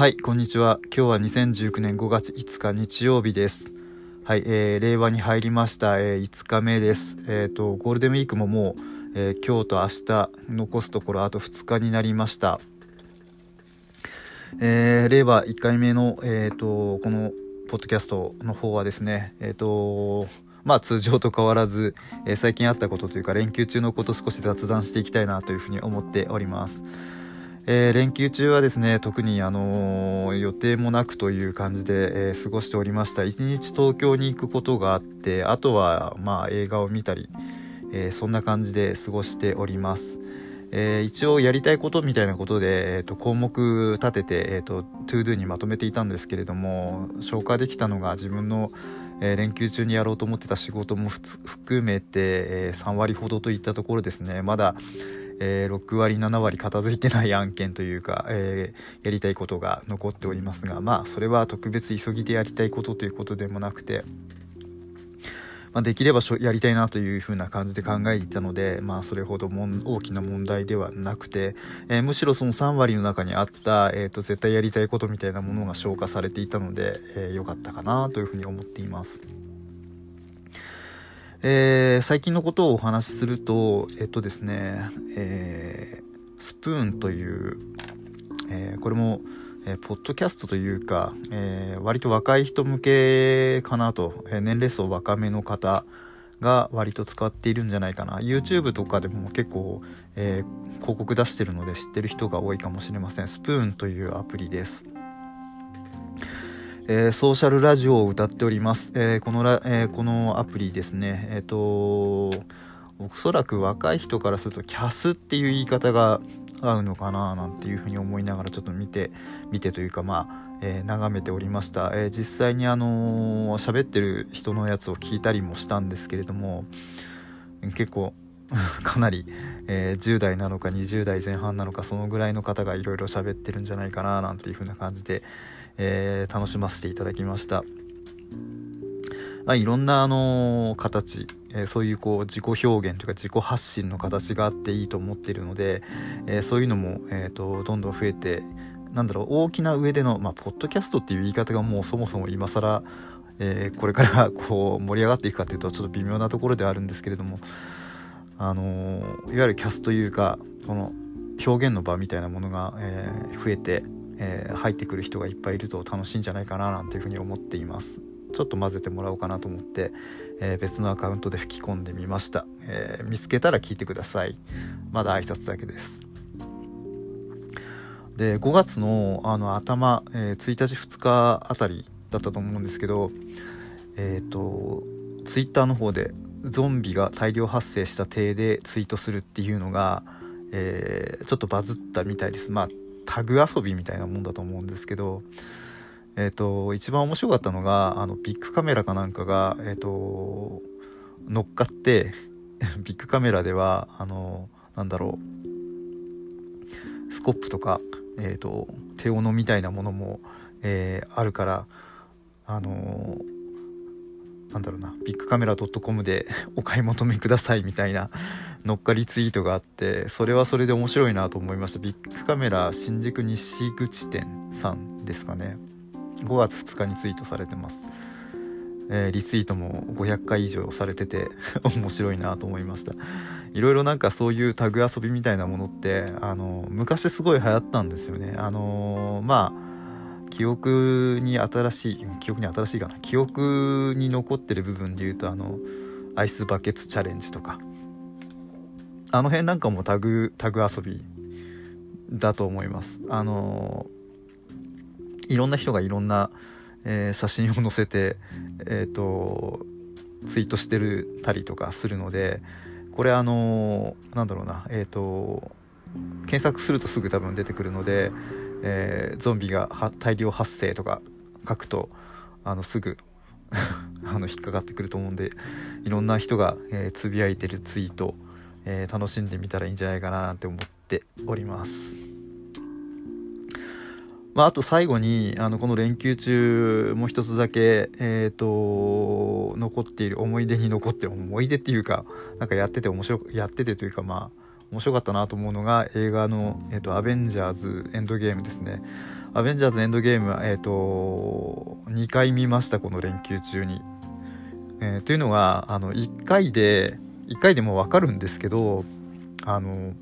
はいこんにちは。今日は2019年5月5日日曜日です。はい、えー、令和に入りました、えー、5日目です。えっ、ー、とゴールデンウィークももう、えー、今日と明日残すところあと2日になりました。えー、令和1回目のえっ、とこのポッドキャストの方はですねえっ、とまあ通常と変わらず、え最近あったことというか連休中のこと少し雑談していきたいなというふうに思っております。えー、連休中はですね特に、あのー、予定もなくという感じで、えー、過ごしておりました。1日東京に行くことがあってあとは、まあ、映画を見たり、えそんな感じで過ごしております、え一応やりたいことみたいなことで、えーと、項目立てて、えーと、 to do にまとめていたんですけれども消化できたのが自分のえー、連休中にやろうと思ってた仕事も含めて、えー、3割ほどといったところですね。まだ、えー、6割7割片付いてない案件というか、えー、やりたいことが残っておりますがまあそれは特別急ぎでやりたいことということでもなくて、まあ、できればやりたいなというふうな感じで考えていたので、まあ、それほども大きな問題ではなくて、えー、むしろその3割の中にあった、えーと、絶対やりたいことみたいなものが消化されていたので、えー、よかったかなというふうに思っています。えー、最近のことをお話しすると、えっとですね、えー、スプーンという、えー、これも、えー、ポッドキャストというか、えー、割と若い人向けかなと、えー、年齢層若めの方が割と使っているんじゃないかな。YouTube とかでも結構、えー、広告出してるので知ってる人が多いかもしれません。スプーンというアプリです。えー、ソーシャルラジオを歌っております。えー、このラ、えー、このアプリですね、えっ、と、おそらく若い人からするとキャスっていう言い方が合うのかななんていうふうに思いながらちょっと見て、見てというかまあ、え眺めておりました。え実際にあの喋ってる人のやつを聞いたりもしたんですけれども、結構 かなり、えー、10代なのか20代前半なのかそのぐらいの方がいろいろ喋ってるんじゃないかななんていう風な感じで、えー、楽しませていただきました。あいろんな、あのー、形、えー、そういうこう自己表現というか自己発信の形があっていいと思っているので、えー、そういうのも、えーと、どんどん増えてなんだろう大きな上での、まあ、ポッドキャストっていう言い方がもうそもそも今更、え、これから こう盛り上がっていくかというとちょっと微妙なところではあるんですけれどもあのいわゆるキャストというかこの表現の場みたいなものが、え、増えてえー、入ってくる人がいっぱいいると楽しいんじゃないかななんていうふうに思っています。ちょっと混ぜてもらおうかなと思って、えー、別のアカウントで吹き込んでみました、えー、見つけたら聞いてください。まだ挨拶だけです。で5月のあの頭、えー、1日2日あたりだったと思うんですけどえっ、とツイッターの方でゾンビが大量発生した体でツイートするっていうのが、えー、ちょっとバズったみたいです。まあタグ遊びみたいなもんだと思うんですけど、えっ、ー、と、一番面白かったのが、あの、ビッグカメラかなんかが、えっ、ー、と、乗っかって、ビッグカメラでは、あの、なんだろう、スコップとか、えっ、ー、と、手斧みたいなものも、えあるから、あのなんだろうな、ビッグカメラ .com で お買い求めくださいみたいな乗っかりツイートがあって、それはそれで面白いなと思いました。ビッグカメラ新宿西口店さんですかね。5月2日にツイートされてます。えー、リツイートも500回以上されてて 面白いなと思いました。いろいろなんかそういうタグ遊びみたいなものって、あの、昔すごい流行ったんですよね。あのー、まあ、記憶に新しい記憶に新しいかな。記憶に残ってる部分で言うとあのアイスバケツチャレンジとか。あの辺なんかもタグタグ遊びだと思います。あのいろんな人がいろんな、えー、写真を載せてえっ、ー、とツイートしてるたりとかするのでこれあのなんだろうなえっ、ー、と検索するとすぐ多分出てくるのでえー、ゾンビが大量発生とか書くとあのすぐ あの引っかかってくると思うんでいろんな人が、えー、つぶやいてるツイート、えー、楽しんでみたらいいんじゃないかななんて思っております。まあ、あと最後にあのこの連休中もう一つだけ、えーと、残っている思い出に残ってる思い出っていうかなんかやってて面白やっててというかまあ面白かったなと思うのが映画の、えーと、アベンジャーズエンドゲームですね。アベンジャーズエンドゲームは、え、ー、と、2回見ました、この連休中に。えー、というのは、あの、1回で、1回でもわかるんですけど、あの、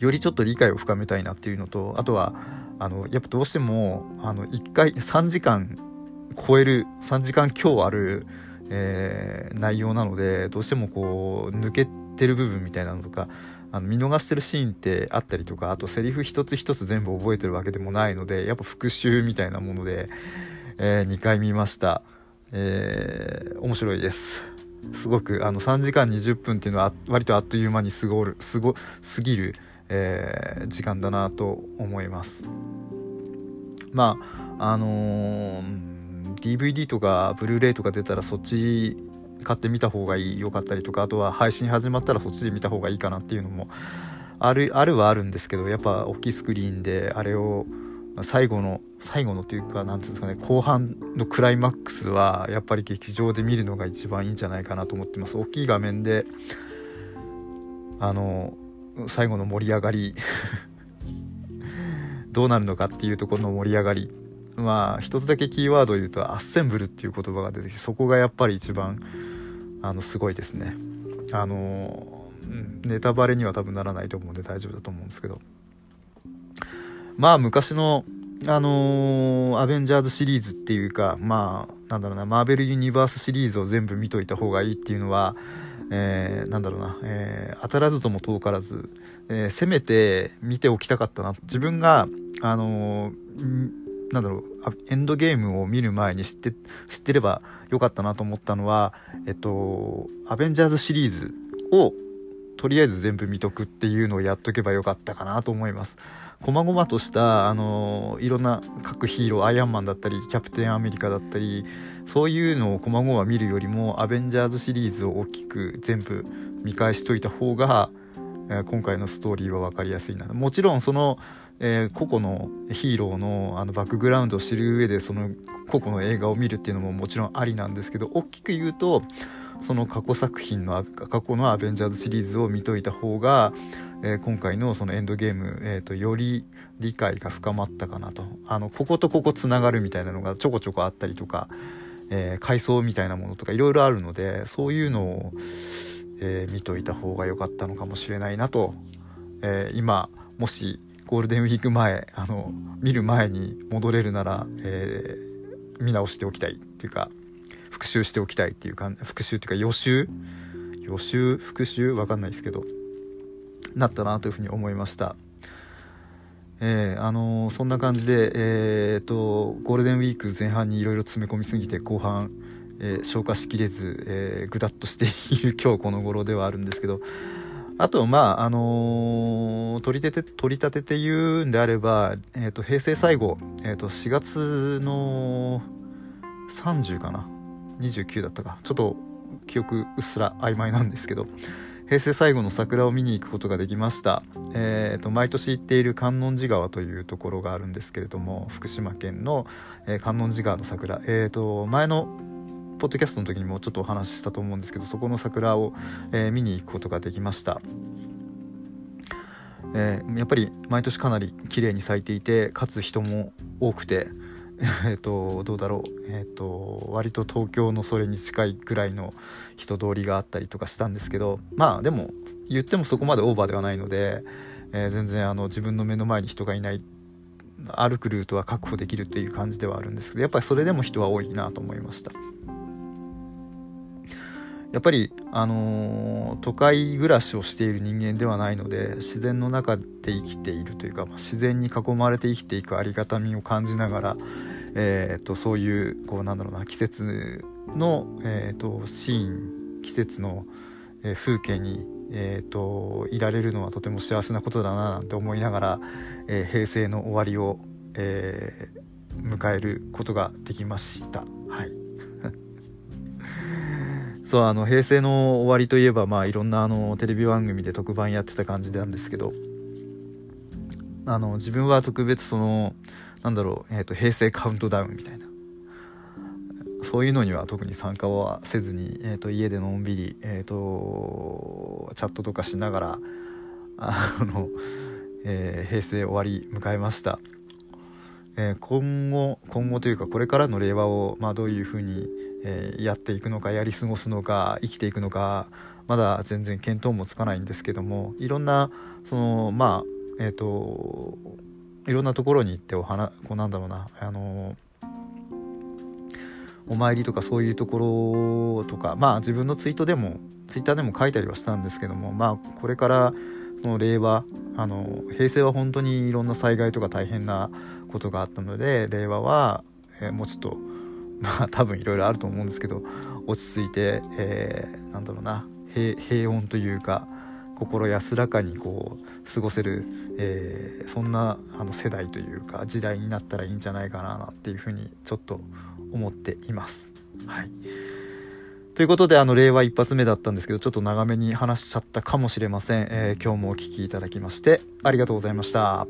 よりちょっと理解を深めたいなっていうのと、あとは、あの、やっぱどうしても、あの、1回、3時間超える、3時間強ある、えー、内容なので、どうしてもこう、抜けてる部分みたいなのとか、あの見逃してるシーンってあったりとかあとセリフ一つ一つ全部覚えてるわけでもないのでやっぱ復習みたいなもので、えー、2回見ました、えー、面白いです。すごくあの3時間20分っていうのは割とあっという間に過ごる過ご過ぎる、えー、時間だなと思います。まああのー、DVD とかブルーレイとか出たらそっち買ってみた方がいいよかったりとかあとは配信始まったらそっちで見た方がいいかなっていうのもあるあるはあるんですけどやっぱ大きいスクリーンであれを最後の最後のというか何ていうんですかね後半のクライマックスはやっぱり劇場で見るのが一番いいんじゃないかなと思ってます。大きい画面であの最後の盛り上がり どうなるのかっていうところの盛り上がり。まあ一つだけキーワードを言うとアッセンブルっていう言葉が出てきてそこがやっぱり一番あのすごいですね。あのネタバレには多分ならないと思うんで大丈夫だと思うんですけど。まあ昔のあのー、アベンジャーズシリーズっていうかまあなんだろうなマーベルユニバースシリーズを全部見といた方がいいっていうのは、えー、なんだろうな、えー、当たらずとも遠からず、えー、せめて見ておきたかったな。自分があのーなんだろうエンドゲームを見る前に知って知ってればよかったなと思ったのはえっとアベンジャーズシリーズをとりあえず全部見とくっていうのをやっとけばよかったかなと思います。細々としたあのいろんな各ヒーローアイアンマンだったりキャプテンアメリカだったりそういうのを細々見るよりもアベンジャーズシリーズを大きく全部見返しといた方が、え今回のストーリーは分かりやすいな。もちろんそのえー、個々のヒーローのあのバックグラウンドを知る上でその個々の映画を見るっていうのももちろんありなんですけど大きく言うとその過去作品の過去のアベンジャーズシリーズを見といた方が、えー、今回のそのエンドゲーム、えーと、より理解が深まったかなと。あのこことここつながるみたいなのがちょこちょこあったりとか、えー、階層みたいなものとかいろいろあるのでそういうのを、えー、見といた方が良かったのかもしれないなと、え今もしゴールデンウィーク前あの見る前に戻れるなら、えー、見直しておきたいっていうか復習しておきたいっていうか復習っていうか予習？予習？復習？わかんないですけどなったなというふうに思いました。えー、あのー、そんな感じで、えーと、ゴールデンウィーク前半にいろいろ詰め込みすぎて後半、えー、消化しきれず、ぐだっとしている今日この頃ではあるんですけどあと、まあ、あのー、取り立て、取り立てて言うんであれば、え、ー、と、平成最後、え、ー、と、4月の30かな ?29 だったか？ちょっと、記憶うっすら曖昧なんですけど、平成最後の桜を見に行くことができました。えっ、と、毎年行っている観音寺川というところがあるんですけれども、福島県の、え観音寺川の桜。えっ、と、前のポッドキャストの時にもちょっとお話ししたと思うんですけどそこの桜を、えー、見に行くことができました、えー、やっぱり毎年かなり綺麗に咲いていてかつ人も多くて えっとどうだろうえっ、ー、と割と東京のそれに近いぐらいの人通りがあったりとかしたんですけどまあでも言ってもそこまでオーバーではないので、えー、全然あの自分の目の前に人がいない歩くルートは確保できるっていう感じではあるんですけどやっぱりそれでも人は多いなと思いました。やっぱり、あのー、都会暮らしをしている人間ではないので自然の中で生きているというか、まあ、自然に囲まれて生きていくありがたみを感じながら、えーと、そういうこうなんだろうな季節の、えーと、シーン季節の、えー、風景に、えーと、いられるのはとても幸せなことだななんて思いながら、えー、平成の終わりを、えー、迎えることができました。そうあの平成の終わりといえばまあいろんなあのテレビ番組で特番やってた感じなんですけどあの自分は特別そのなんだろう、えーと、平成カウントダウンみたいなそういうのには特に参加はせずに、えーと、家でのんびり、えーと、チャットとかしながらあの、えー、平成終わり迎えました。えー、今後今後というかこれからの令和を、まあ、どういうふうに、えー、やっていくのかやり過ごすのか生きていくのかまだ全然見当もつかないんですけどもいろんなそのまあえっ、といろんなところに行ってお花こうなんだろうなあのお参りとかそういうところとかまあ自分のツイートでもツイッターでも書いたりはしたんですけどもまあこれからの令和あの平成は本当にいろんな災害とか大変なことがあったので令和は、えー、もうちょっとまあ多分いろいろあると思うんですけど落ち着いて、えー、なんだろうな平穏というか心安らかにこう過ごせる、えー、そんなあの世代というか時代になったらいいんじゃないかなっていうふうにちょっと思っています。はいということで、あの、令和一発目だったんですけど、ちょっと長めに話しちゃったかもしれません。えー、今日もお聴きいただきまして、ありがとうございました。